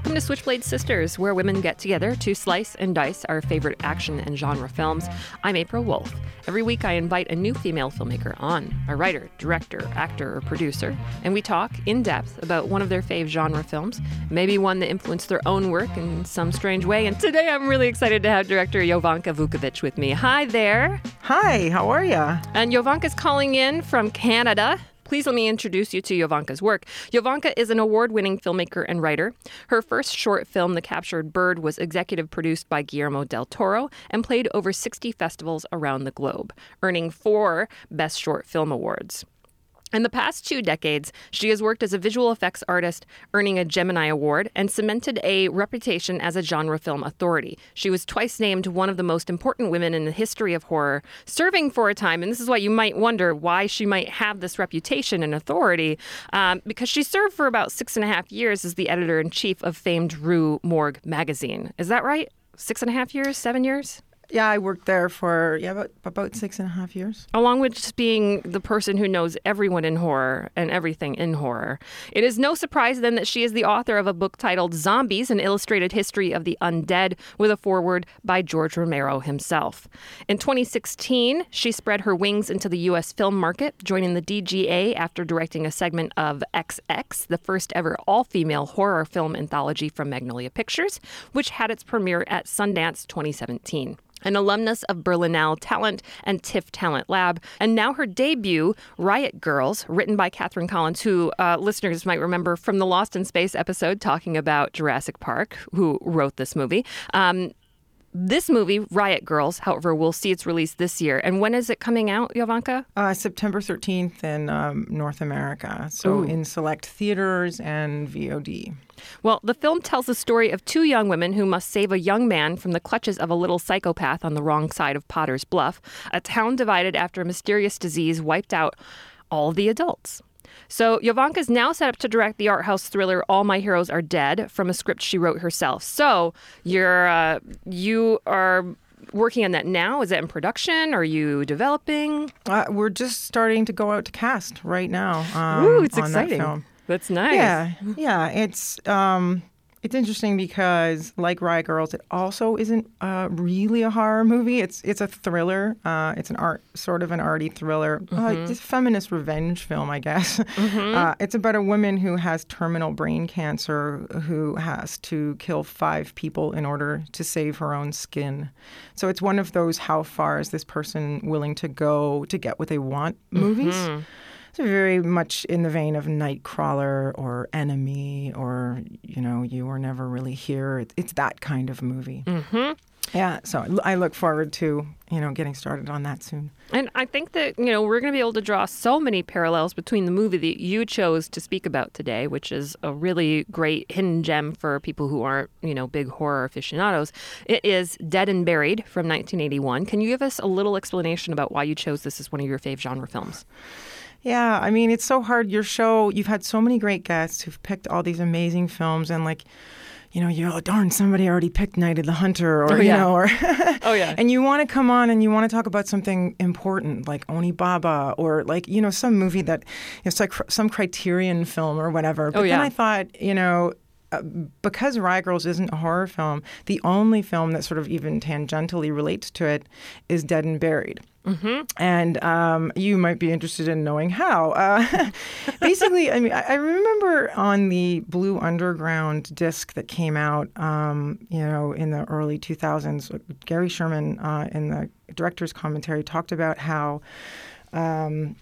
Welcome to Switchblade Sisters, where women get together to slice and dice our favorite action and genre films. I'm April Wolf. Every week, I invite a new female filmmaker on a writer, director, actor, or producer, and we talk in depth about one of their fave genre films, maybe one that influenced their own work in some strange way. And today, I'm really excited to have director Jovanka Vuckovic with me. Hi there. Hi, how are you? And Jovanka's calling in from Canada. Please let me introduce you to Jovanka's work. Jovanka is an award winning filmmaker and writer. Her first short film, The Captured Bird, was executive produced by Guillermo del Toro and played over 60 festivals around the globe, earning four Best Short Film Awards. In the past two decades, she has worked as a visual effects artist, earning a Gemini Award, and cemented a reputation as a genre film authority. She was twice named one of the most important women in the history of horror, serving for a time, and this is why you might wonder why she might have this reputation and authority, um, because she served for about six and a half years as the editor in chief of famed Rue Morgue magazine. Is that right? Six and a half years? Seven years? Yeah, I worked there for yeah about about six and a half years. Along with just being the person who knows everyone in horror and everything in horror, it is no surprise then that she is the author of a book titled "Zombies: An Illustrated History of the Undead," with a foreword by George Romero himself. In 2016, she spread her wings into the U.S. film market, joining the DGA after directing a segment of XX, the first ever all-female horror film anthology from Magnolia Pictures, which had its premiere at Sundance 2017 an alumnus of Berlinale Talent and TIFF Talent Lab, and now her debut, Riot Girls, written by Katherine Collins, who uh, listeners might remember from the Lost in Space episode talking about Jurassic Park, who wrote this movie. Um, this movie, Riot Girls, however, will see its release this year. And when is it coming out, Jovanka? Uh, September 13th in um, North America. So Ooh. in select theaters and VOD. Well, the film tells the story of two young women who must save a young man from the clutches of a little psychopath on the wrong side of Potter's Bluff, a town divided after a mysterious disease wiped out all the adults. So Jovanka is now set up to direct the art house thriller "All My Heroes Are Dead" from a script she wrote herself. So you're uh, you are working on that now? Is that in production? Are you developing? Uh, we're just starting to go out to cast right now. Um, Ooh, it's exciting. That That's nice. Yeah, yeah. It's um, it's interesting because, like Riot Girls, it also isn't uh, really a horror movie. It's it's a thriller. Uh, it's an art, sort of an arty thriller. Mm-hmm. Uh, it's a feminist revenge film, I guess. Mm-hmm. Uh, it's about a woman who has terminal brain cancer who has to kill five people in order to save her own skin. So it's one of those how far is this person willing to go to get what they want movies. Mm-hmm. It's very much in the vein of Nightcrawler or Enemy or, you know, You Were Never Really Here. It's that kind of movie. Mm-hmm. Yeah, so I look forward to you know getting started on that soon. And I think that you know we're going to be able to draw so many parallels between the movie that you chose to speak about today, which is a really great hidden gem for people who aren't you know big horror aficionados. It is Dead and Buried from 1981. Can you give us a little explanation about why you chose this as one of your fave genre films? Yeah, I mean, it's so hard. Your show, you've had so many great guests who've picked all these amazing films, and like, you know, you're oh darn, somebody already picked Night of the Hunter, or oh, you know, or oh yeah, and you want to come on and you want to talk about something important like Onibaba, or like you know some movie that it's like some Criterion film or whatever. Oh, but oh, yeah. then I thought, you know, uh, because Riot Girls isn't a horror film, the only film that sort of even tangentially relates to it is Dead and Buried. Mm-hmm. And um, you might be interested in knowing how. Uh, basically, I mean, I, I, remember on the Blue Underground disc that came out, um, you know, in the early 2000s, Gary Sherman uh, in the director's commentary talked about how. Um,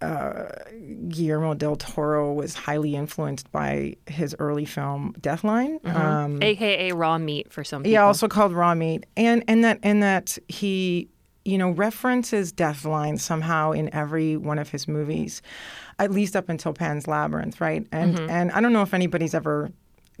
uh, Guillermo del Toro was highly influenced by his early film Deathline, mm-hmm. um, aka Raw Meat for some people. Yeah, also called Raw Meat, and and that and that he you know, references Deathline somehow in every one of his movies, at least up until Pan's Labyrinth, right? And mm-hmm. and I don't know if anybody's ever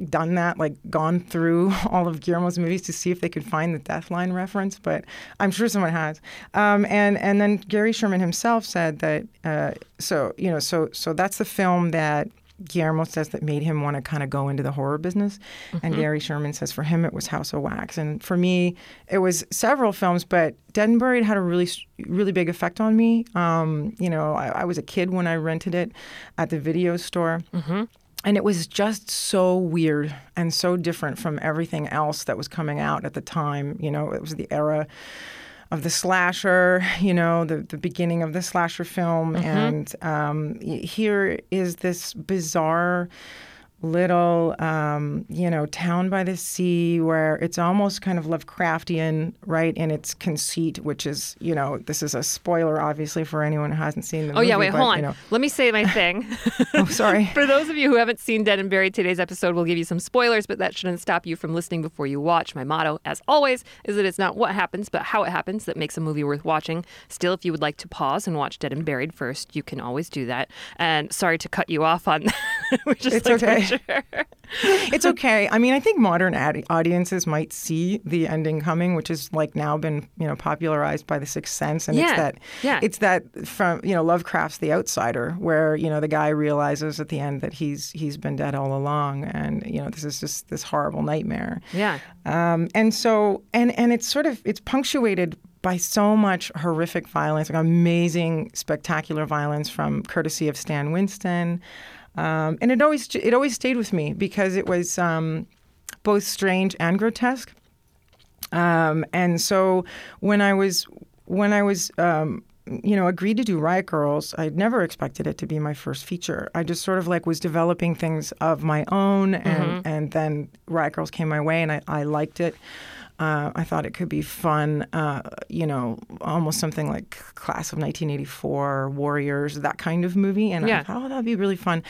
done that, like gone through all of Guillermo's movies to see if they could find the Deathline reference, but I'm sure someone has. Um, and and then Gary Sherman himself said that. Uh, so you know, so so that's the film that Guillermo says that made him want to kind of go into the horror business. Mm-hmm. And Gary Sherman says for him it was House of Wax. And for me, it was several films, but Dead and Buried had a really, really big effect on me. Um, you know, I, I, was a kid when I rented it at the video store. Mm-hmm. And it was just so weird and so different from everything else that was coming out at the time. You know, it was the era of the slasher, you know, the, the beginning of the slasher film. Mm-hmm. And um, here is this bizarre little, um, you know, town by the sea where it's almost kind of Lovecraftian, right, in its conceit, which is, you know, this is a spoiler, obviously, for anyone who hasn't seen the oh, movie. Oh, yeah, wait, but, hold on. You know. Let me say my thing. oh, sorry. for those of you who haven't seen Dead and Buried, today's episode will give you some spoilers, but that shouldn't stop you from listening before you watch. My motto, as always, is that it's not what happens, but how it happens that makes a movie worth watching. Still, if you would like to pause and watch Dead and Buried first, you can always do that. And sorry to cut you off on that. it's like okay. Sure it's okay. I mean, I think modern ad- audiences might see the ending coming, which has like now been you know popularized by The Sixth Sense, and yeah. it's that yeah. it's that from you know Lovecraft's The Outsider, where you know the guy realizes at the end that he's he's been dead all along, and you know this is just this horrible nightmare. Yeah. Um, and so and and it's sort of it's punctuated by so much horrific violence, like amazing, spectacular violence from courtesy of Stan Winston. Um, and it always it always stayed with me because it was um, both strange and grotesque. Um, and so when I was when I was um, you know agreed to do Riot Girls, I never expected it to be my first feature. I just sort of like was developing things of my own, and mm-hmm. and then Riot Girls came my way, and I, I liked it. Uh, I thought it could be fun, uh, you know, almost something like Class of 1984, Warriors, that kind of movie. And yeah. I thought, oh, that'd be really fun.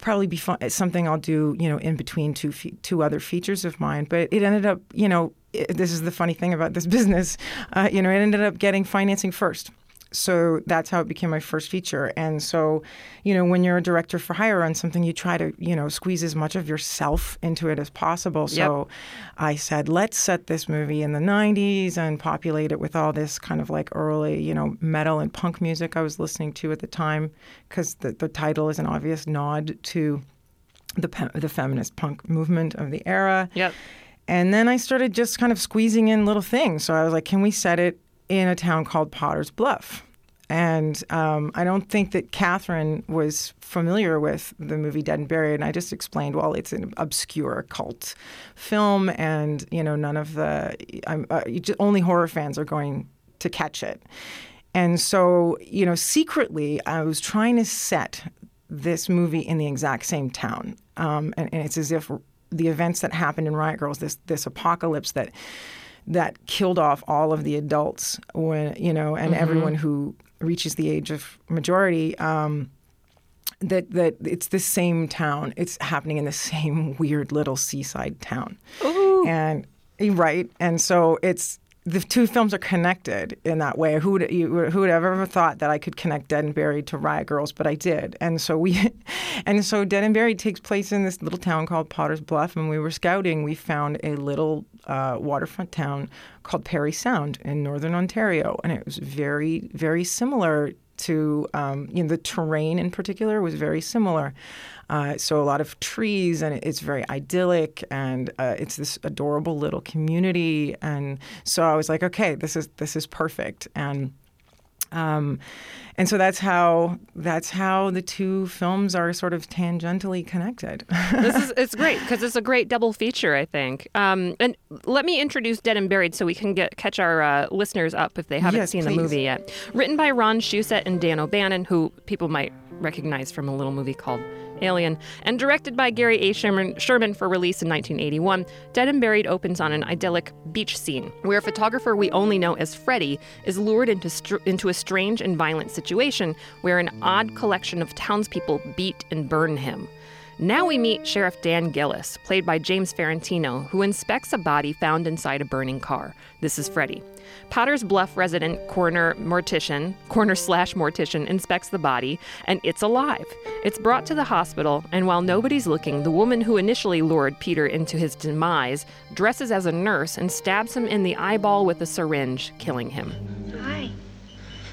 Probably be fun. It's something I'll do, you know, in between two fe- two other features of mine. But it ended up, you know, it, this is the funny thing about this business. Uh, you know, it ended up getting financing first. So that's how it became my first feature. And so, you know, when you're a director for hire on something, you try to, you know, squeeze as much of yourself into it as possible. So yep. I said, let's set this movie in the 90s and populate it with all this kind of like early, you know, metal and punk music I was listening to at the time, because the, the title is an obvious nod to the, the feminist punk movement of the era. Yep. And then I started just kind of squeezing in little things. So I was like, can we set it in a town called Potter's Bluff. And um, I don't think that Katherine was familiar with the movie Dead and Buried. And I just explained, well, it's an obscure cult film, and you know, none of the uh, just, only horror fans are going to catch it. And so, you know, secretly, I was trying to set this movie in the exact same town, um, and, and it's as if the events that happened in Riot Girls, this this apocalypse that that killed off all of the adults when you know and mm-hmm. everyone who reaches the age of majority um, that that it's the same town it's happening in the same weird little seaside town Ooh. and right and so it's the two films are connected in that way. Who would you, who would have ever thought that I could connect Dead and Buried to Riot Girls? But I did, and so we, and so Dead and Buried takes place in this little town called Potter's Bluff. And we were scouting, we found a little uh, waterfront town called Parry Sound in northern Ontario, and it was very, very similar to um, you know the terrain in particular was very similar. Uh, so a lot of trees, and it's very idyllic, and uh, it's this adorable little community. And so I was like, okay, this is this is perfect. And um, and so that's how that's how the two films are sort of tangentially connected. this is it's great because it's a great double feature, I think. Um, and let me introduce Dead and Buried so we can get catch our uh, listeners up if they haven't yes, seen please. the movie yet. Written by Ron Shusett and Dan O'Bannon, who people might recognize from a little movie called Alien, and directed by Gary A. Sherman, Sherman for release in 1981, Dead and Buried opens on an idyllic beach scene where a photographer we only know as Freddy is lured into, str- into a strange and violent situation where an odd collection of townspeople beat and burn him. Now we meet Sheriff Dan Gillis, played by James Farentino, who inspects a body found inside a burning car. This is Freddy. Potter's Bluff resident coroner mortician, coroner slash mortician inspects the body, and it's alive. It's brought to the hospital, and while nobody's looking, the woman who initially lured Peter into his demise dresses as a nurse and stabs him in the eyeball with a syringe, killing him. Hi.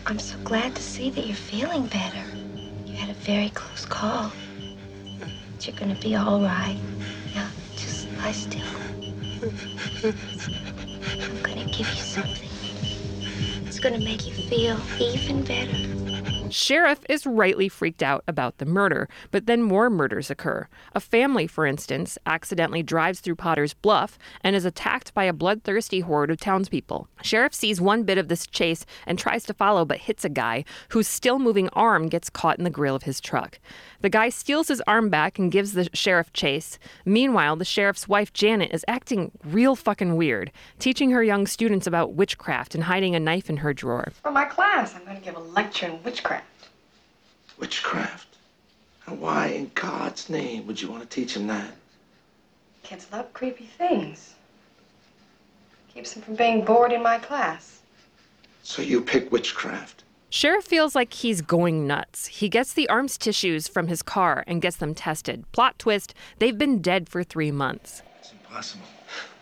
I'm so glad to see that you're feeling better. You had a very close call. But you're gonna be all right. Now, just lie still. I'm gonna give you something. It's gonna make you feel even better. Sheriff is rightly freaked out about the murder, but then more murders occur. A family, for instance, accidentally drives through Potter's Bluff and is attacked by a bloodthirsty horde of townspeople. Sheriff sees one bit of this chase and tries to follow, but hits a guy whose still moving arm gets caught in the grill of his truck. The guy steals his arm back and gives the sheriff chase. Meanwhile, the sheriff's wife, Janet, is acting real fucking weird, teaching her young students about witchcraft and hiding a knife in her drawer. For my class, I'm going to give a lecture in witchcraft. Witchcraft? And why in God's name would you want to teach them that? Kids love creepy things. Keeps them from being bored in my class. So you pick witchcraft? Sheriff feels like he's going nuts. He gets the arms tissues from his car and gets them tested. Plot twist they've been dead for three months. It's impossible.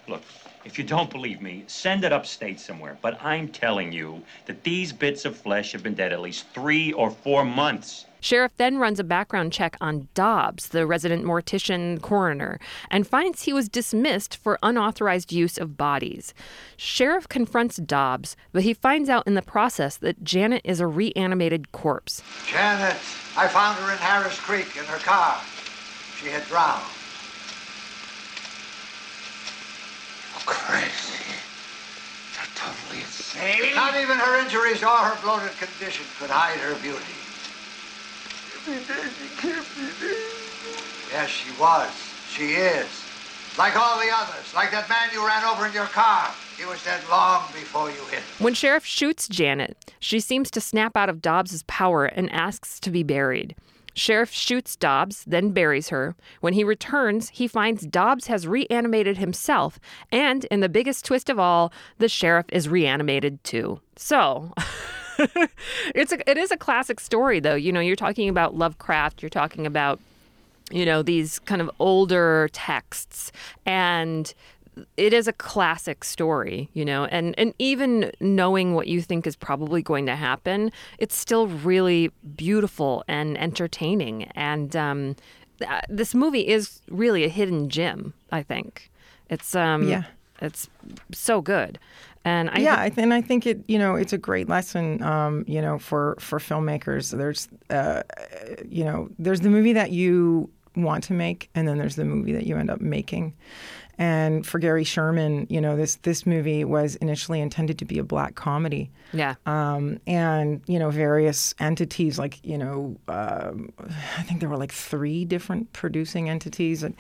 Look, if you don't believe me, send it upstate somewhere. But I'm telling you that these bits of flesh have been dead at least three or four months. Sheriff then runs a background check on Dobbs, the resident mortician coroner, and finds he was dismissed for unauthorized use of bodies. Sheriff confronts Dobbs, but he finds out in the process that Janet is a reanimated corpse. Janet, I found her in Harris Creek in her car. She had drowned. Crazy. You're totally insane. Not even her injuries or her bloated condition could hide her beauty. Yes, she was. She is. Like all the others. Like that man you ran over in your car. He was dead long before you hit him. When Sheriff shoots Janet, she seems to snap out of Dobbs's power and asks to be buried. Sheriff shoots Dobbs, then buries her. When he returns, he finds Dobbs has reanimated himself, and in the biggest twist of all, the sheriff is reanimated too. So, it's a, it is a classic story though. You know, you're talking about Lovecraft, you're talking about you know these kind of older texts and it is a classic story, you know, and, and even knowing what you think is probably going to happen, it's still really beautiful and entertaining. And um, th- this movie is really a hidden gem, I think. It's um, yeah, it's so good. And I yeah, th- and I think it, you know, it's a great lesson, um, you know, for for filmmakers. There's, uh, you know, there's the movie that you want to make, and then there's the movie that you end up making. And for Gary Sherman, you know, this this movie was initially intended to be a black comedy. Yeah. Um, and you know, various entities like you know, um, I think there were like three different producing entities that.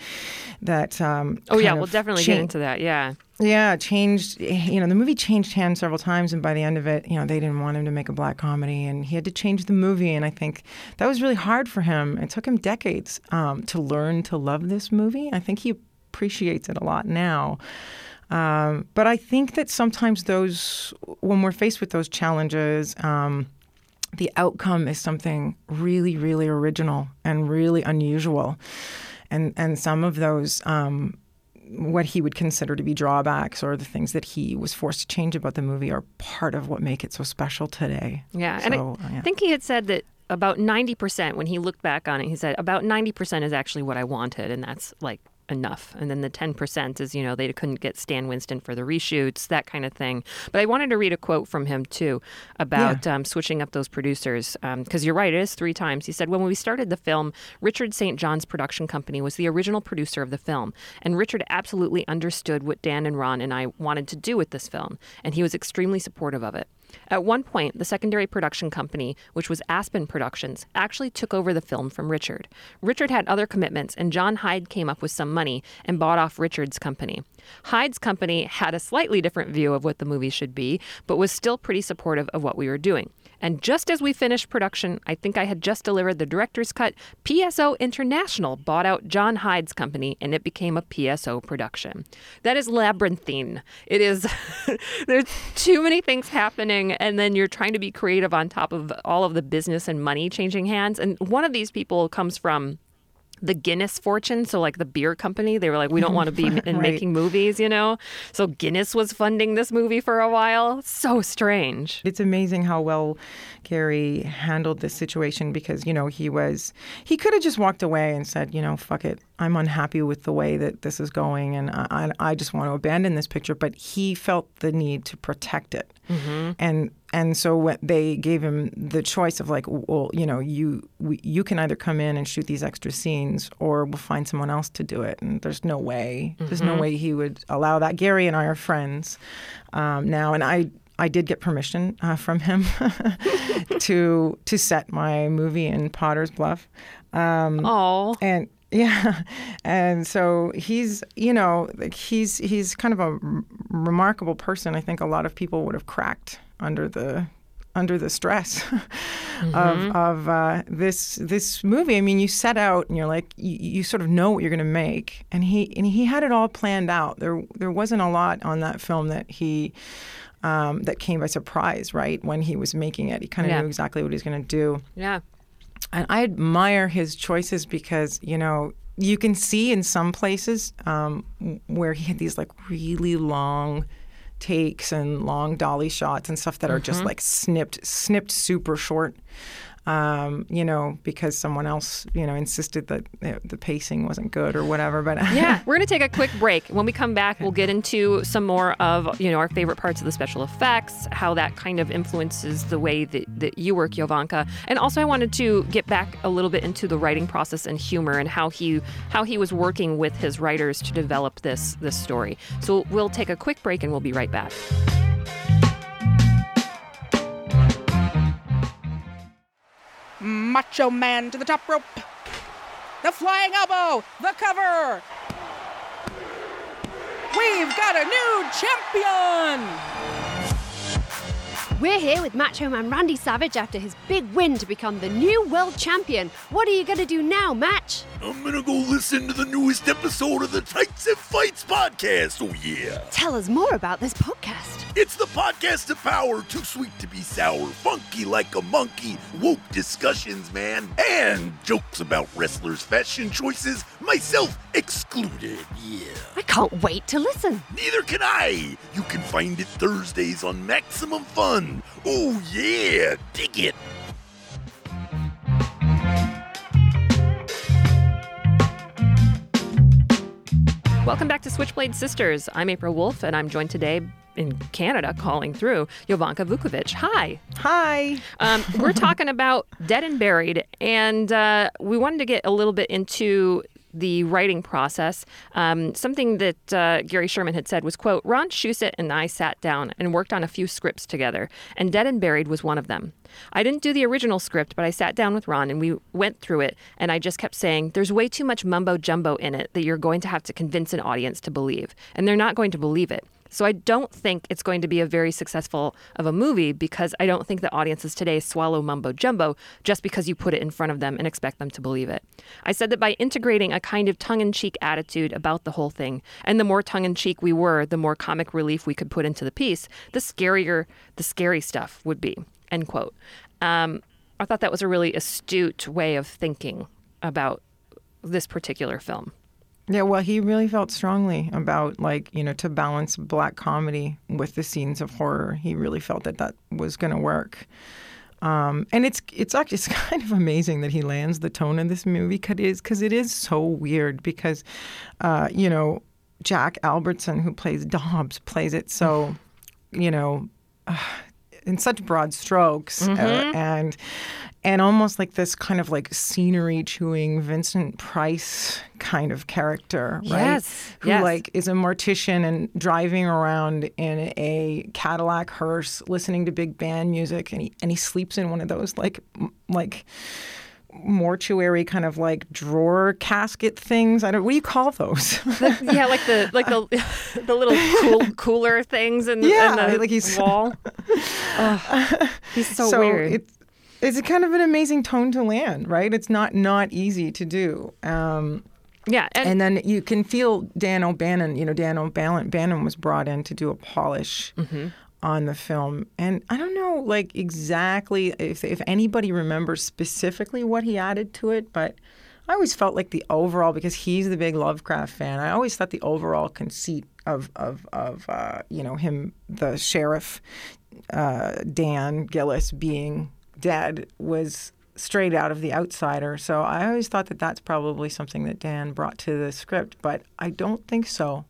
that um, oh yeah, we'll definitely cha- get into that. Yeah. Yeah, changed. You know, the movie changed hands several times, and by the end of it, you know, they didn't want him to make a black comedy, and he had to change the movie. And I think that was really hard for him. It took him decades um, to learn to love this movie. I think he appreciates it a lot now. Um, but I think that sometimes those, when we're faced with those challenges, um, the outcome is something really, really original and really unusual. And and some of those, um, what he would consider to be drawbacks or the things that he was forced to change about the movie, are part of what make it so special today. Yeah, so, and I yeah. think he had said that about 90% when he looked back on it he said about 90% is actually what i wanted and that's like enough. And then the 10% is, you know, they couldn't get Stan Winston for the reshoots, that kind of thing. But I wanted to read a quote from him, too, about yeah. um, switching up those producers. Because um, you're right, it is three times. He said, When we started the film, Richard St. John's production company was the original producer of the film. And Richard absolutely understood what Dan and Ron and I wanted to do with this film. And he was extremely supportive of it. At one point, the secondary production company, which was Aspen Productions, actually took over the film from Richard. Richard had other commitments, and John Hyde came up with some money and bought off Richard's company. Hyde's company had a slightly different view of what the movie should be, but was still pretty supportive of what we were doing. And just as we finished production, I think I had just delivered the director's cut. PSO International bought out John Hyde's company and it became a PSO production. That is labyrinthine. It is, there's too many things happening, and then you're trying to be creative on top of all of the business and money changing hands. And one of these people comes from the Guinness fortune, so like the beer company, they were like, we don't want to be in right. making movies, you know? So Guinness was funding this movie for a while. So strange. It's amazing how well Gary handled this situation because, you know, he was, he could have just walked away and said, you know, fuck it. I'm unhappy with the way that this is going and I, I just want to abandon this picture. But he felt the need to protect it. Mm-hmm. And and so when they gave him the choice of like, well, you know, you we, you can either come in and shoot these extra scenes, or we'll find someone else to do it. And there's no way, mm-hmm. there's no mm-hmm. way he would allow that. Gary and I are friends um, now, and I I did get permission uh, from him to to set my movie in Potter's Bluff. Um, oh, and yeah, and so he's you know he's he's kind of a r- remarkable person. I think a lot of people would have cracked under the under the stress mm-hmm. of of uh, this this movie. I mean, you set out and you're like you, you sort of know what you're going to make, and he and he had it all planned out. There there wasn't a lot on that film that he. Um, that came by surprise, right? When he was making it, he kind of yeah. knew exactly what he was going to do. Yeah. And I admire his choices because, you know, you can see in some places um, where he had these like really long takes and long dolly shots and stuff that are mm-hmm. just like snipped, snipped super short um, you know, because someone else, you know, insisted that the pacing wasn't good or whatever. But yeah, we're going to take a quick break. When we come back, we'll get into some more of, you know, our favorite parts of the special effects, how that kind of influences the way that, that you work, Jovanka. And also, I wanted to get back a little bit into the writing process and humor and how he how he was working with his writers to develop this this story. So we'll take a quick break and we'll be right back. Macho Man to the top rope. The flying elbow. The cover. We've got a new champion. We're here with Macho Man Randy Savage after his big win to become the new world champion. What are you going to do now, Match? I'm to go listen to the newest episode of the Tights and Fights podcast. Oh, yeah. Tell us more about this podcast. It's the podcast of power, too sweet to be sour, funky like a monkey, woke discussions, man, and jokes about wrestlers' fashion choices, myself excluded. Yeah. I can't wait to listen. Neither can I. You can find it Thursdays on Maximum Fun. Oh, yeah, dig it. Welcome back to Switchblade Sisters. I'm April Wolf, and I'm joined today in Canada calling through Jovanka Vuckovic. Hi. Hi. Um, we're talking about Dead and Buried, and uh, we wanted to get a little bit into the writing process. Um, something that uh, Gary Sherman had said was, quote, Ron Shusett and I sat down and worked on a few scripts together, and Dead and Buried was one of them. I didn't do the original script, but I sat down with Ron and we went through it, and I just kept saying, there's way too much mumbo jumbo in it that you're going to have to convince an audience to believe, and they're not going to believe it. So I don't think it's going to be a very successful of a movie because I don't think that audiences today swallow mumbo jumbo just because you put it in front of them and expect them to believe it. I said that by integrating a kind of tongue-in-cheek attitude about the whole thing, and the more tongue-in-cheek we were, the more comic relief we could put into the piece, the scarier the scary stuff would be. End quote. Um, I thought that was a really astute way of thinking about this particular film. Yeah, well, he really felt strongly about like you know to balance black comedy with the scenes of horror. He really felt that that was going to work. Um, and it's it's actually it's kind of amazing that he lands the tone in this movie because it is it is so weird because uh, you know Jack Albertson who plays Dobbs plays it so you know uh, in such broad strokes uh, mm-hmm. uh, and and almost like this kind of like scenery chewing Vincent Price kind of character, right? Yes. Who yes. like is a mortician and driving around in a Cadillac hearse, listening to big band music, and he and he sleeps in one of those like like mortuary kind of like drawer casket things. I don't. What do you call those? the, yeah, like the like the the little cool, cooler things in, yeah, in the like he's, wall. oh, he's so, so weird. It, it's kind of an amazing tone to land, right? It's not not easy to do. Um, yeah, and, and, then you can feel Dan O'Bannon. You know, Dan O'Bannon was brought in to do a polish mm-hmm. on the film, and I don't know, like exactly if if anybody remembers specifically what he added to it, but I always felt like the overall because he's the big Lovecraft fan. I always thought the overall conceit of of of uh, you know him, the sheriff, uh, Dan Gillis being dead was straight out of The Outsider. So I always thought that that's probably something that Dan brought to the script, but I don't think so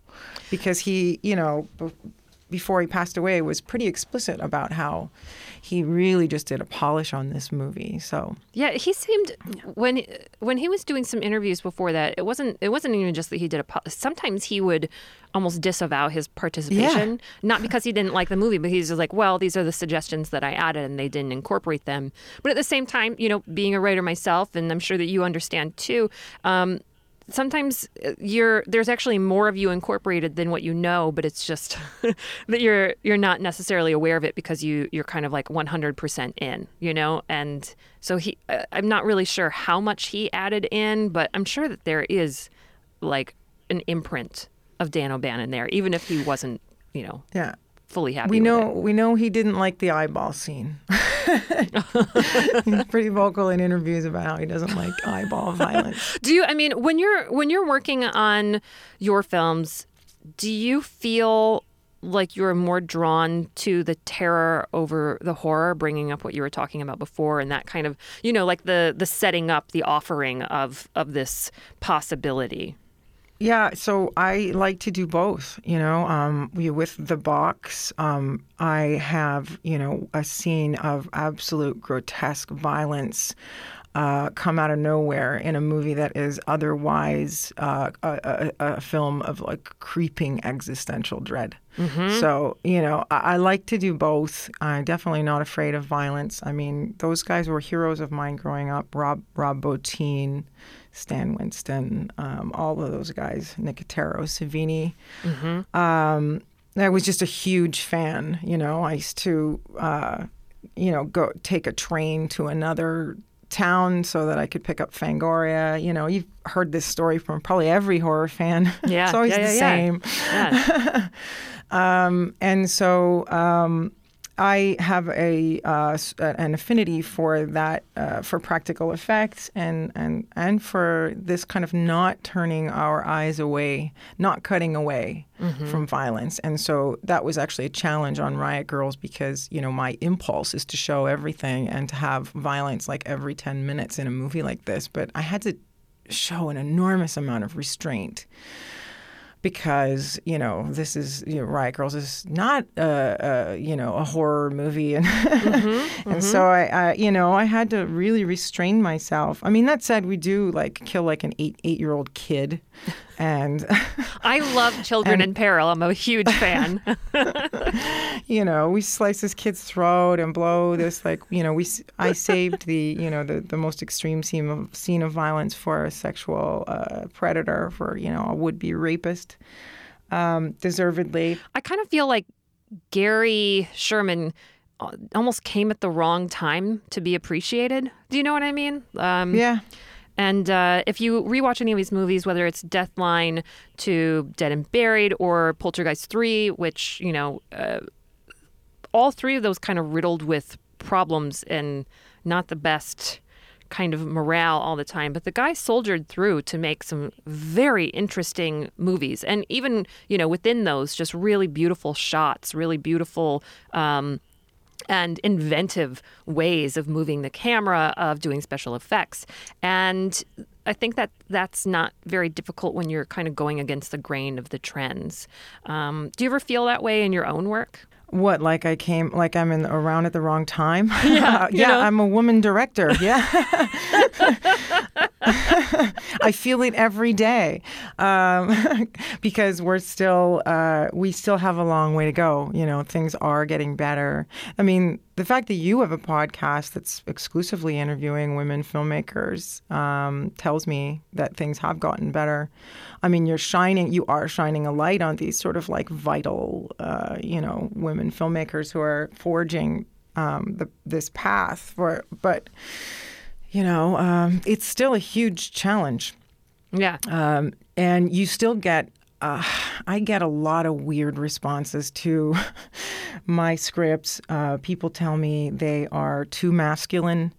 because he, you know, b- before he passed away was pretty explicit about how he really just did a polish on this movie. So yeah, he seemed when when he was doing some interviews before that, it wasn't it wasn't even just that he did a. Sometimes he would almost disavow his participation, yeah. not because he didn't like the movie, but he's just like, well, these are the suggestions that I added, and they didn't incorporate them. But at the same time, you know, being a writer myself, and I'm sure that you understand too. Um, sometimes uh, you're there's actually more of you incorporated than what you know but it's just that you're you're not necessarily aware of it because you you're kind of like 100% in you know? And so he uh, I'm not really sure how much he added in but I'm sure that there is like an imprint of Dan O'Bannon there even if he wasn't you know yeah fully happy. We know it. we know he didn't like the eyeball scene. He's pretty vocal in interviews about how he doesn't like eyeball violence. Do you? I mean, when you're when you're working on your films, do you feel like you're more drawn to the terror over the horror, bringing up what you were talking about before, and that kind of you know, like the the setting up, the offering of of this possibility. Yeah, so I like to do both. You know, um, with the box, um, I have you know a scene of absolute grotesque violence. Uh, come out of nowhere in a movie that is otherwise uh, a, a, a, film of like creeping existential dread. Mm-hmm. So you know, I, I, like to do both. I'm definitely not afraid of violence. I mean, those guys were heroes of mine growing up. Rob Rob Bottin, Stan Winston, um, all of those guys, Nicotero, Savini. Mm-hmm. Um, I was just a huge fan. You know, I used to, uh, you know, go take a train to another town so that I could pick up Fangoria. You know, you've heard this story from probably every horror fan. Yeah, it's always yeah, the yeah, same. Yeah. um, and so um, I have a uh, an affinity for that, uh, for practical effects, and, and and for this kind of not turning our eyes away, not cutting away mm-hmm. from violence. And so that was actually a challenge on Riot Girls because you know my impulse is to show everything and to have violence like every ten minutes in a movie like this, but I had to show an enormous amount of restraint because you know this is you know, Riot Girls is not a, a you know a horror movie and mm-hmm, and mm-hmm. so I, I, you know I had to really restrain myself. I mean that said, we do like kill like an eight eight year old kid and I love Children and, in Peril. I'm a huge fan. you know, we slice this kid's throat and blow this like you know we I saved the you know the, the most extreme scene of scene of violence for a sexual uh, predator for you know a would be rapist, um, deservedly. I kind of feel like Gary Sherman uh, almost came at the wrong time to be appreciated. Do you know what I mean? Um, yeah. And uh, if you rewatch any of these movies, whether it's Deathline to Dead and Buried or Poltergeist 3, which, you know, uh, all three of those kind of riddled with problems and not the best kind of morale all the time. But the guy soldiered through to make some very interesting movies. And even, you know, within those, just really beautiful shots, really beautiful. Um, and inventive ways of moving the camera, of doing special effects. And I think that that's not very difficult when you're kind of going against the grain of the trends. Um, do you ever feel that way in your own work? What, like I came, like I'm in around at the wrong time? Yeah, yeah, know? I'm a woman director. Yeah. I feel it every day um, because we're still, uh, we still have a long way to go. You know, things are getting better. I mean, the fact that you have a podcast that's exclusively interviewing women filmmakers um, tells me that things have gotten better. I mean, you're shining, you are shining a light on these sort of like vital, uh, you know, women filmmakers who are forging um, the, this path for, but you know, um, it's still a huge challenge. Yeah. Um, and you still get uh, I get a lot of weird responses to my scripts. Uh, people tell me they are too masculine,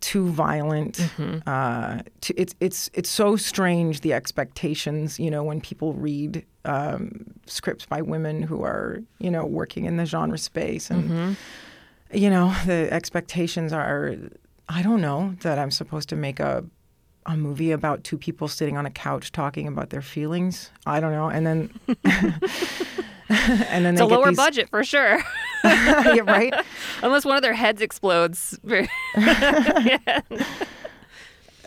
too violent. Mm-hmm. Uh, too, it's it's it's so strange the expectations. You know, when people read um, scripts by women who are you know working in the genre space, and mm-hmm. you know the expectations are. I don't know that I'm supposed to make a a movie about two people sitting on a couch talking about their feelings. I don't know. And then and then it's a lower these... budget for sure. yeah, right? Unless one of their heads explodes. yeah.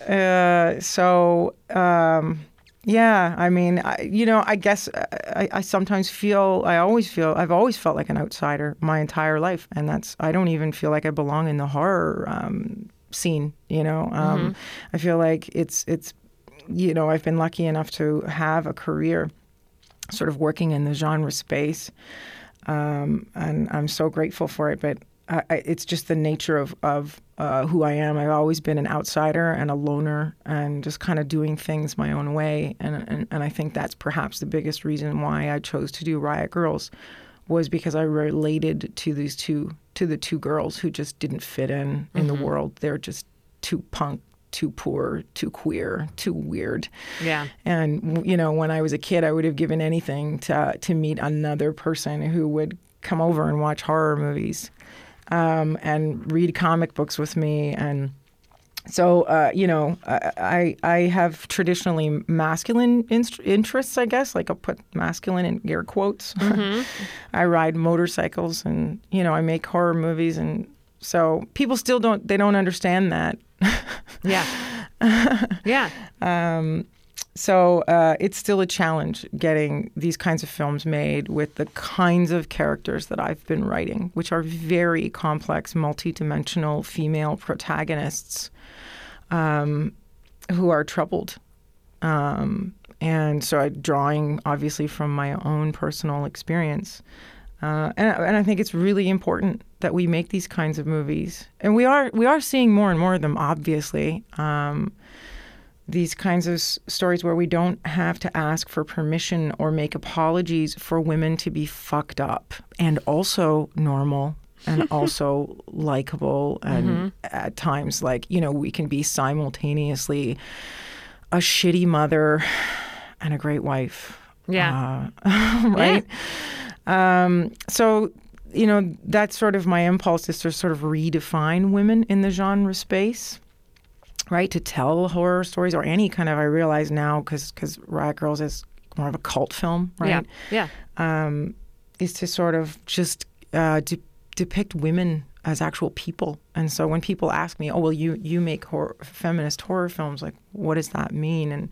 uh, so, um, yeah, I mean, I, you know, I guess uh, I, I, sometimes feel, I always feel, I've always felt like an outsider my entire life. And that's, I don't even feel like I belong in the horror um, scene, you know? Um, mm-hmm. I feel like it's, it's, you know, I've been lucky enough to have a career sort of working in the genre space. Um, and I'm so grateful for it. But I, it's just the nature of, of uh, who I am. I've always been an outsider and a loner and just kind of doing things my own way. And, and, and I think that's perhaps the biggest reason why I chose to do Riot Girls, was because I related to these two, to the two girls who just didn't fit in in mm-hmm. the world. They're just too punk too poor, too queer, too weird. Yeah. And you know, when I was a kid, I would have given anything to to meet another person who would come over and watch horror movies, um, and read comic books with me and. So uh, you know, I I have traditionally masculine interests, I guess. Like I'll put masculine in air quotes. Mm-hmm. I ride motorcycles, and you know, I make horror movies, and so people still don't they don't understand that yeah. yeah. Um, so uh, it's still a challenge getting these kinds of films made with the kinds of characters that I've been writing, which are very complex, multidimensional female protagonists um, who are troubled. Um, and so I'm drawing obviously from my own personal experience. Uh, and, and I think it's really important that we make these kinds of movies, and we are we are seeing more and more of them. Obviously, um, these kinds of s- stories where we don't have to ask for permission or make apologies for women to be fucked up and also normal and also likable, and mm-hmm. at times, like you know, we can be simultaneously a shitty mother and a great wife. Yeah. Uh, right. Yeah. Um, so, you know, that's sort of my impulse is to sort of redefine women in the genre space, right? To tell horror stories or any kind of, I realize now, because because Riot Girls is more of a cult film, right? Yeah. Yeah. Um, is to sort of just uh, de- depict women as actual people. And so when people ask me, "Oh, well, you you make horror, feminist horror films," like, what does that mean? And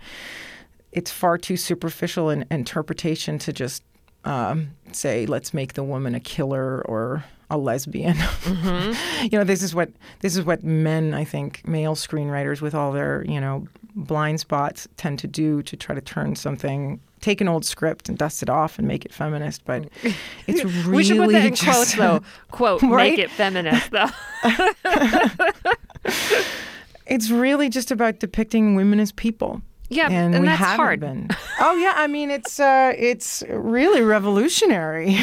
it's far too superficial an interpretation to just um, say, let's make the woman a killer or a lesbian. Mm-hmm. you know, this is what this is what men, I think, male screenwriters with all their you know blind spots tend to do to try to turn something. Take an old script and dust it off and make it feminist, but it's really we should put that in just, quotes though. Quote, right? make it feminist though. it's really just about depicting women as people. Yeah, and, and we that's haven't hard. Been. Oh yeah, I mean it's uh, it's really revolutionary.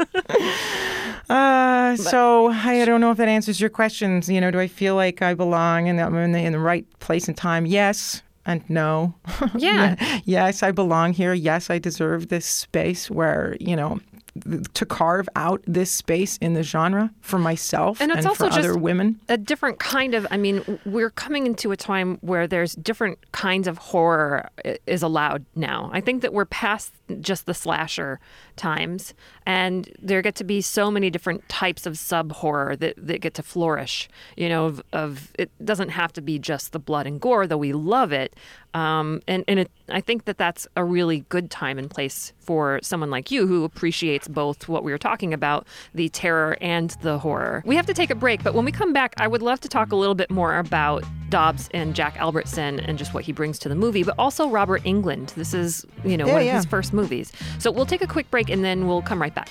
uh, so I don't know if that answers your questions. You know, do I feel like I belong and I'm in the, in the right place and time? Yes and no. Yeah. yes, I belong here. Yes, I deserve this space where you know to carve out this space in the genre for myself and, it's and also for other women. A different kind of. I mean, we're coming into a time where there's different kinds of horror is allowed now. I think that we're past just the slasher times, and there get to be so many different types of sub horror that, that get to flourish. You know, of, of it doesn't have to be just the blood and gore, though we love it. Um, and and it, I think that that's a really good time and place for someone like you who appreciates both what we were talking about, the terror and the horror. We have to take a break, but when we come back, I would love to talk a little bit more about Dobbs and Jack Albertson and just what he brings to the movie, but also Robert Englund. This is, you know, yeah, one yeah. of his first movies. So we'll take a quick break and then we'll come right back.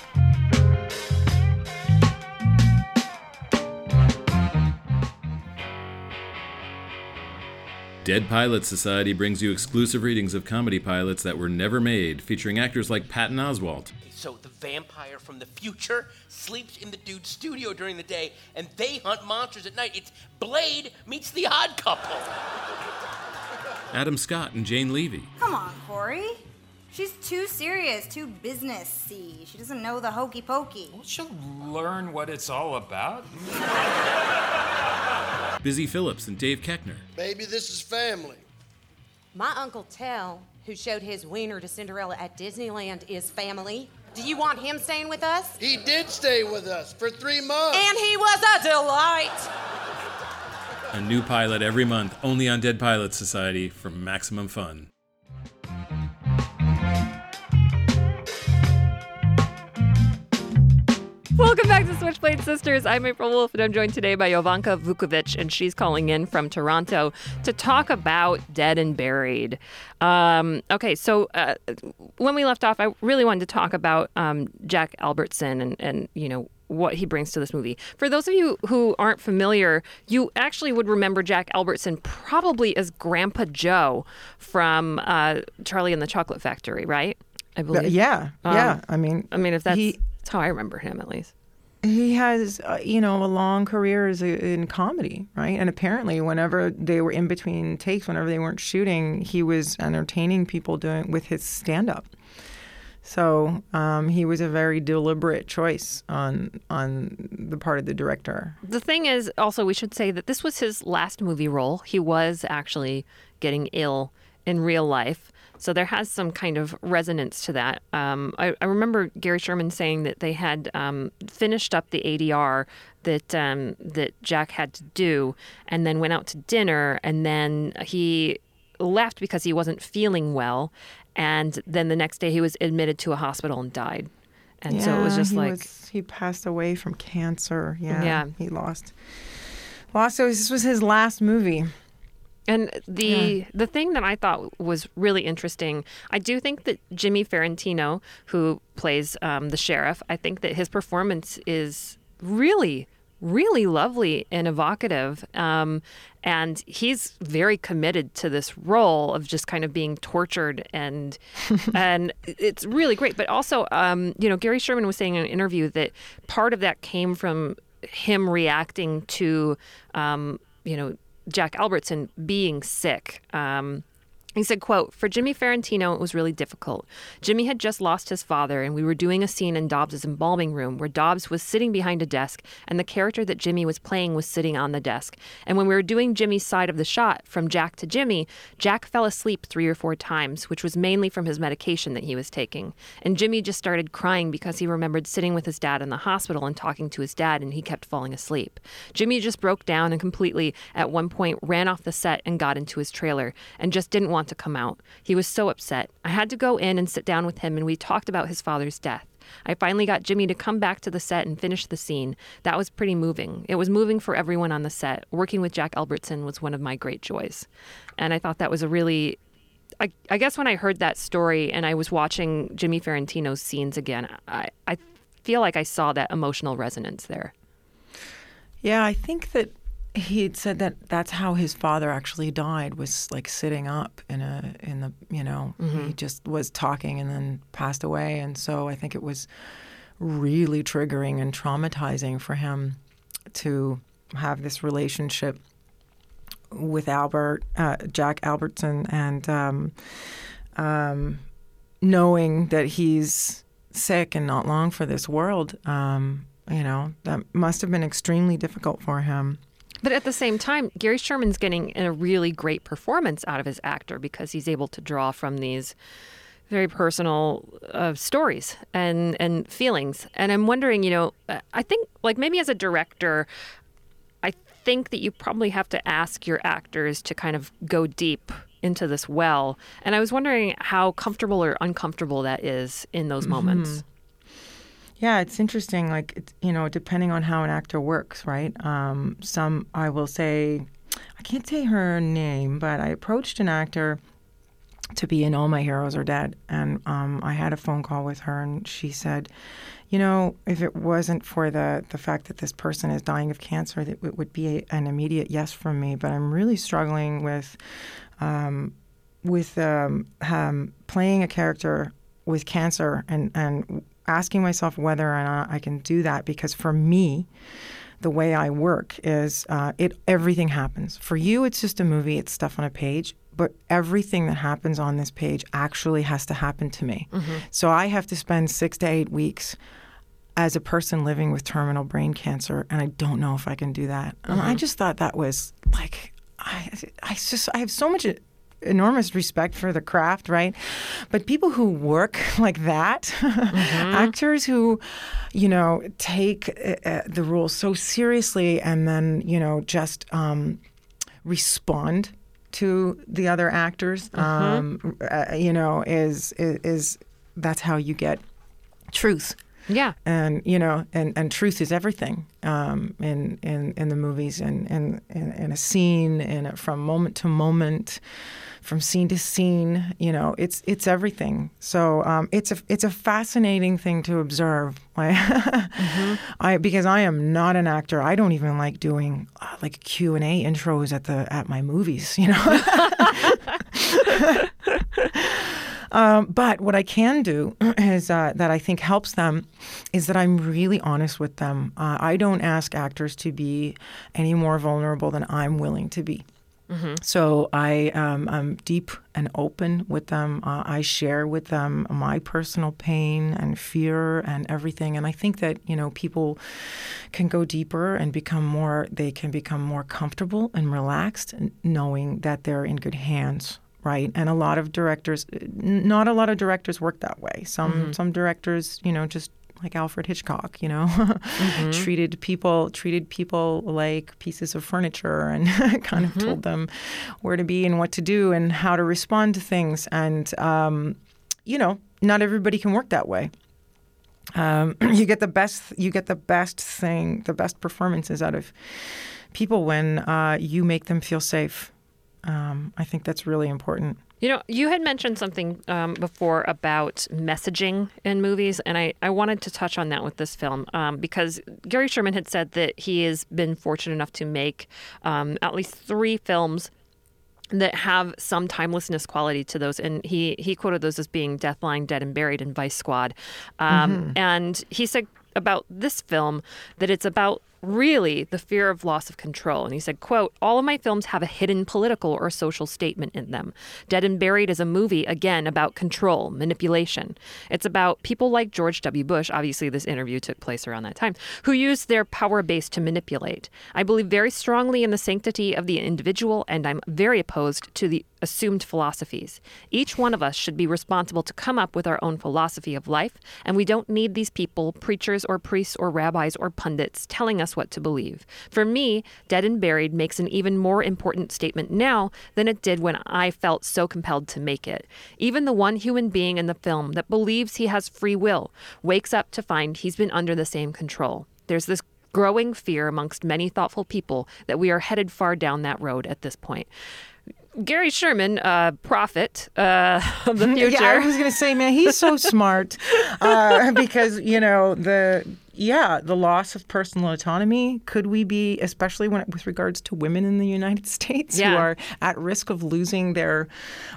Dead Pilot Society brings you exclusive readings of comedy pilots that were never made, featuring actors like Patton Oswalt. So the vampire from the future sleeps in the dude's studio during the day, and they hunt monsters at night. It's Blade meets the Odd Couple. Adam Scott and Jane Levy. Come on, Corey. She's too serious, too businessy. She doesn't know the hokey pokey. Well, she'll learn what it's all about. Busy Phillips and Dave Koechner. Maybe this is family. My Uncle Tell, who showed his wiener to Cinderella at Disneyland, is family. Do you want him staying with us? He did stay with us for three months. And he was a delight. A new pilot every month, only on Dead Pilot Society for maximum fun. Welcome back to Switchblade Sisters. I'm April Wolf, and I'm joined today by Jovanka Vuckovic, and she's calling in from Toronto to talk about Dead and Buried. Um, okay, so uh, when we left off, I really wanted to talk about um, Jack Albertson and, and you know what he brings to this movie. For those of you who aren't familiar, you actually would remember Jack Albertson probably as Grandpa Joe from uh, Charlie and the Chocolate Factory, right? I believe. Yeah, um, yeah. I mean, I mean, if that's he, that's how I remember him, at least. He has, uh, you know, a long career as a, in comedy, right? And apparently, whenever they were in between takes, whenever they weren't shooting, he was entertaining people doing with his stand-up. So um, he was a very deliberate choice on on the part of the director. The thing is, also, we should say that this was his last movie role. He was actually getting ill in real life. So there has some kind of resonance to that. Um, I, I, remember Gary Sherman saying that they had um, finished up the ADR that um, that Jack had to do, and then went out to dinner, and then he left because he wasn't feeling well, and then the next day he was admitted to a hospital and died. And yeah, so it was just he like was, he passed away from cancer. Yeah, yeah. he lost. Lost. So this was his last movie. And the yeah. the thing that I thought was really interesting, I do think that Jimmy Farentino, who plays um, the sheriff, I think that his performance is really, really lovely and evocative. Um, and he's very committed to this role of just kind of being tortured and and it's really great. But also, um, you know, Gary Sherman was saying in an interview that part of that came from him reacting to, um, you know Jack Albertson being sick. Um, he said, quote, For Jimmy Farentino, it was really difficult. Jimmy had just lost his father, and we were doing a scene in Dobbs's embalming room where Dobbs was sitting behind a desk, and the character that Jimmy was playing was sitting on the desk. And when we were doing Jimmy's side of the shot, from Jack to Jimmy, Jack fell asleep three or four times, which was mainly from his medication that he was taking. And Jimmy just started crying because he remembered sitting with his dad in the hospital and talking to his dad, and he kept falling asleep. Jimmy just broke down and completely, at one point, ran off the set and got into his trailer, and just didn't want want to come out. He was so upset. I had to go in and sit down with him, and we talked about his father's death. I finally got Jimmy to come back to the set and finish the scene. That was pretty moving. It was moving for everyone on the set. Working with Jack Albertson was one of my great joys. And I thought that was a really I, I guess when I heard that story and I was watching Jimmy Farentino's scenes again, I, I feel like I saw that emotional resonance there. Yeah, I think that he said that that's how his father actually died was like sitting up in a in the you know mm-hmm. he just was talking and then passed away and so i think it was really triggering and traumatizing for him to have this relationship with albert uh, jack albertson and um, um, knowing that he's sick and not long for this world um, you know that must have been extremely difficult for him but at the same time, Gary Sherman's getting a really great performance out of his actor because he's able to draw from these very personal uh, stories and and feelings. And I'm wondering, you know, I think like maybe as a director, I think that you probably have to ask your actors to kind of go deep into this well. And I was wondering how comfortable or uncomfortable that is in those mm-hmm. Yeah, it's interesting. Like, it's, you know, depending on how an actor works, right? Um, some, I will say, I can't say her name, but I approached an actor to be in All My Heroes Are Dead. And um, I had a phone call with her, and she said, you know, if it wasn't for the, the fact that this person is dying of cancer, that it would be a, an immediate yes from me. But I'm really struggling with, um, with um, um playing a character with cancer and, and asking myself whether or not I can do that because for me, the way I work is uh, it everything happens. For you, it's just a movie; it's stuff on a page. But everything that happens on this page actually has to happen to me. Mm-hmm. So I have to spend six to eight weeks as a person living with terminal brain cancer, and I don't know if I can do that. Mm-hmm. I just thought that was like I, I just I have so much enormous respect for the craft, right? But people who work like that, mm-hmm. actors who, you know, take uh, uh, the rules so seriously and then, you know, just um, respond to the other actors, mm-hmm. um, uh, you know, is, is, is that's how you get truth. Yeah. And you know, and, and truth is everything um, in, in in the movies and in, in, in, a scene and from moment to moment, from scene to scene. You know, it's it's everything. So um, it's a it's a fascinating thing to observe. mm-hmm. I because I am not an actor. I don't even like doing uh, like Q and A intros at the at my movies. You know. Um, but what I can do is uh, that I think helps them is that I'm really honest with them. Uh, I don't ask actors to be any more vulnerable than I'm willing to be. Mm-hmm. So I um, I'm deep and open with them. Uh, I share with them my personal pain and fear and everything. And I think that you know people can go deeper and become more. They can become more comfortable and relaxed, knowing that they're in good hands right? And a lot of directors, not a lot of directors work that way. Some mm-hmm. some directors, you know, just like Alfred Hitchcock, you know, mm-hmm. treated people treated people like pieces of furniture and kind mm-hmm. of told them where to be and what to do and how to respond to things. And um, you know, not everybody can work that way. Um, you get the best you get the best thing, the best performances out of people when uh, you make them feel safe um, I think that's really important. You know, you had mentioned something um, before about messaging in movies, and I, I wanted to touch on that with this film um, because Gary Sherman had said that he has been fortunate enough to make um, at least three films that have some timelessness quality to those. And he, he quoted those as being Death Line Dead and Buried in Vice Squad. Um, mm-hmm. And he said about this film that it's about really the fear of loss of control. And he said, quote, all of my films have a hidden political or social statement in them. Dead and Buried is a movie, again, about control, manipulation. It's about people like George W. Bush, obviously this interview took place around that time, who use their power base to manipulate. I believe very strongly in the sanctity of the individual, and I'm very opposed to the assumed philosophies. Each one of us should be responsible to come up with our own philosophy of life, and we don't need these people, preachers or priests or rabbis or pundits, telling us what to believe. For me, Dead and Buried makes an even more important statement now than it did when I felt so compelled to make it. Even the one human being in the film that believes he has free will wakes up to find he's been under the same control. There's this growing fear amongst many thoughtful people that we are headed far down that road at this point. Gary Sherman, uh, prophet uh, of the future. yeah, I was going to say, man, he's so smart uh, because you know the yeah the loss of personal autonomy. Could we be, especially when with regards to women in the United States yeah. who are at risk of losing their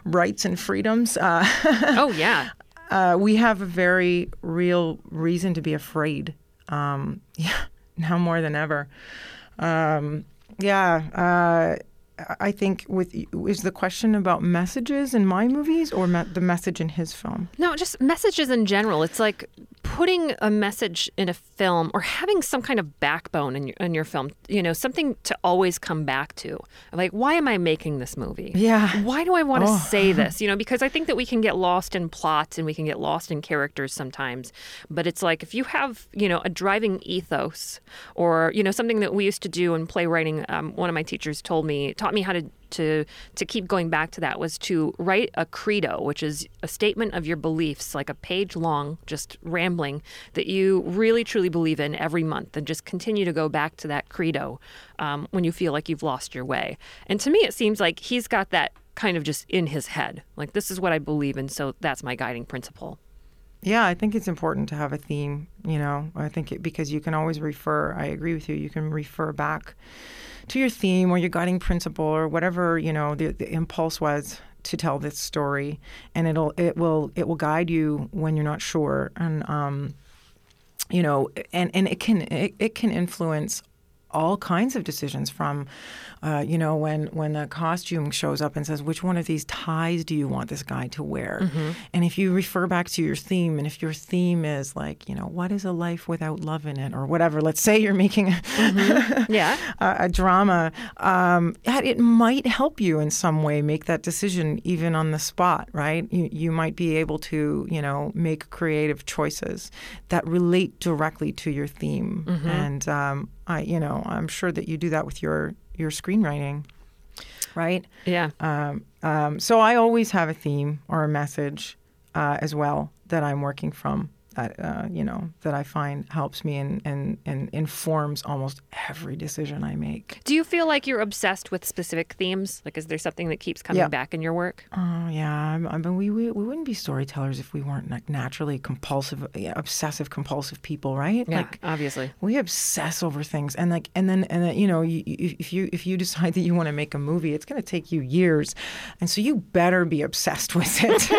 rights and freedoms? Uh, oh yeah, uh, we have a very real reason to be afraid. Um, yeah, now more than ever. Um, yeah uh, I think with is the question about messages in my movies or me- the message in his film? No, just messages in general. It's like putting a message in a film or having some kind of backbone in your, in your film, you know, something to always come back to. Like, why am I making this movie? Yeah. Why do I want to oh. say this? You know, because I think that we can get lost in plots and we can get lost in characters sometimes. But it's like if you have, you know, a driving ethos or, you know, something that we used to do in playwriting, um, one of my teachers told me, taught me how to to to keep going back to that was to write a credo, which is a statement of your beliefs, like a page long, just rambling that you really truly believe in every month, and just continue to go back to that credo um, when you feel like you've lost your way. And to me, it seems like he's got that kind of just in his head, like this is what I believe in, so that's my guiding principle. Yeah, I think it's important to have a theme. You know, I think it, because you can always refer. I agree with you. You can refer back to your theme or your guiding principle or whatever you know the, the impulse was to tell this story, and it'll it will it will guide you when you're not sure, and um, you know, and and it can it, it can influence all kinds of decisions from, uh, you know, when when a costume shows up and says, which one of these ties do you want this guy to wear? Mm-hmm. And if you refer back to your theme, and if your theme is like, you know, what is a life without love in it, or whatever. Let's say you're making a, mm-hmm. yeah. a, a drama. Um, it might help you in some way make that decision even on the spot, right? You, you might be able to, you know, make creative choices that relate directly to your theme. Mm-hmm. And um, I, you know, I'm sure that you do that with your your screenwriting, right? Yeah. Um, um, so I always have a theme or a message uh, as well that I'm working from that uh, you know that I find helps me and, and and informs almost every decision I make. Do you feel like you're obsessed with specific themes? Like, is there something that keeps coming yeah. back in your work? Oh yeah, I mean we, we we wouldn't be storytellers if we weren't like naturally compulsive, yeah, obsessive compulsive people, right? Yeah, like obviously we obsess over things, and like and then and then you know you, if you if you decide that you want to make a movie, it's going to take you years, and so you better be obsessed with it.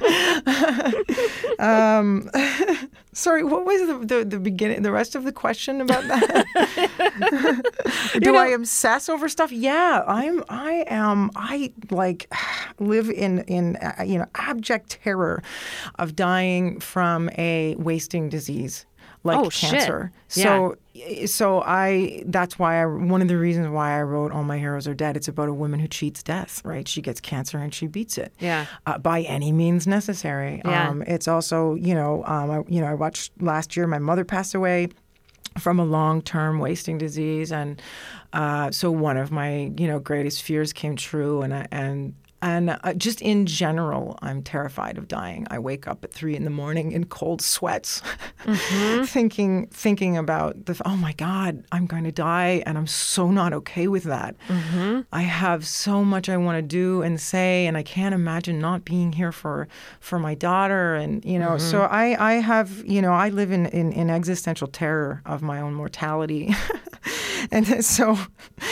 um, sorry, what was the, the, the beginning, the rest of the question about that? Do know, I obsess over stuff? Yeah, I'm. I am. I like live in in uh, you know abject terror of dying from a wasting disease like oh, cancer. Shit. So yeah. So I that's why I one of the reasons why I wrote All My Heroes Are Dead. It's about a woman who cheats death, right? She gets cancer and she beats it. Yeah. Uh, by any means necessary. Yeah. Um, it's also, you know, um, I, you know, I watched last year my mother passed away from a long-term wasting disease and uh, so one of my you know greatest fears came true and I, and and uh, just in general, I'm terrified of dying. I wake up at three in the morning in cold sweats, mm-hmm. thinking thinking about the oh my God, I'm going to die, and I'm so not okay with that. Mm-hmm. I have so much I want to do and say, and I can't imagine not being here for for my daughter. And you know, mm-hmm. so I I have you know I live in in, in existential terror of my own mortality. and so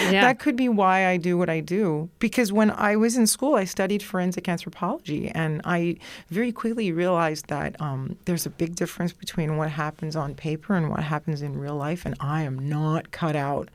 yeah. that could be why I do what I do. Because when I was in school, I studied forensic anthropology, and I very quickly realized that um, there's a big difference between what happens on paper and what happens in real life, and I am not cut out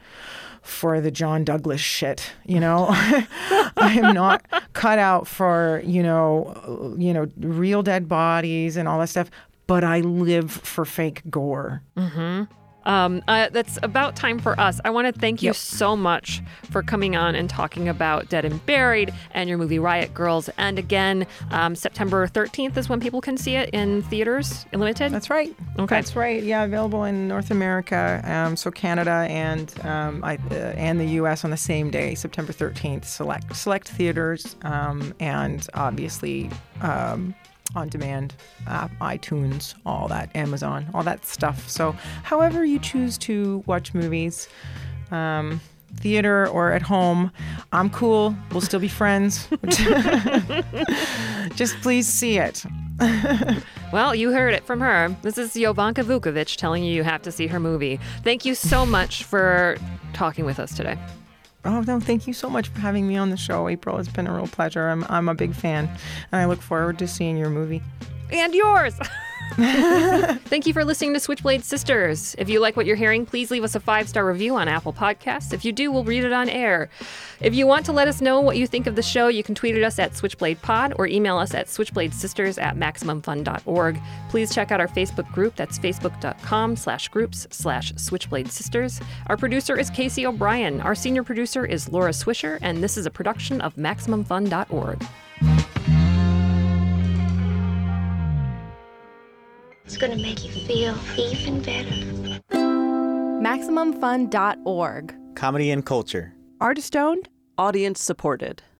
for the John Douglas shit, you know. I am not cut out for, you know, you know, real dead bodies and all that stuff, but I live for fake gore. Mm-hmm. Um, uh, that's about time for us. I want to thank you yep. so much for coming on and talking about Dead and Buried and your movie Riot Girls. And again, um, September 13th is when people can see it in theaters, limited. That's right. Okay. That's right. Yeah, available in North America, um, so Canada and um, I, uh, and the U.S. on the same day, September 13th. Select select theaters, um, and obviously um, on demand, app, iTunes, all that, Amazon, all that stuff. So, however you choose to watch movies, um, theater or at home, I'm cool. We'll still be friends. Just please see it. well, you heard it from her. This is Jovanka Vuckovic telling you you have to see her movie. Thank you so much for talking with us today. Oh, no, thank you so much for having me on the show, April. It's been a real pleasure. I'm, I'm a big fan, and I look forward to seeing your movie. And yours. Thank you for listening to Switchblade Sisters. If you like what you're hearing, please leave us a five star review on Apple Podcasts. If you do, we'll read it on air. If you want to let us know what you think of the show, you can tweet at us at Switchblade Pod or email us at switchbladesisters at MaximumFun.org. Please check out our Facebook group. That's facebook.com slash groups slash Switchblade Sisters. Our producer is Casey O'Brien. Our senior producer is Laura Swisher, and this is a production of MaximumFun.org. It's gonna make you feel even better. MaximumFun.org. Comedy and culture. Artist owned, audience supported.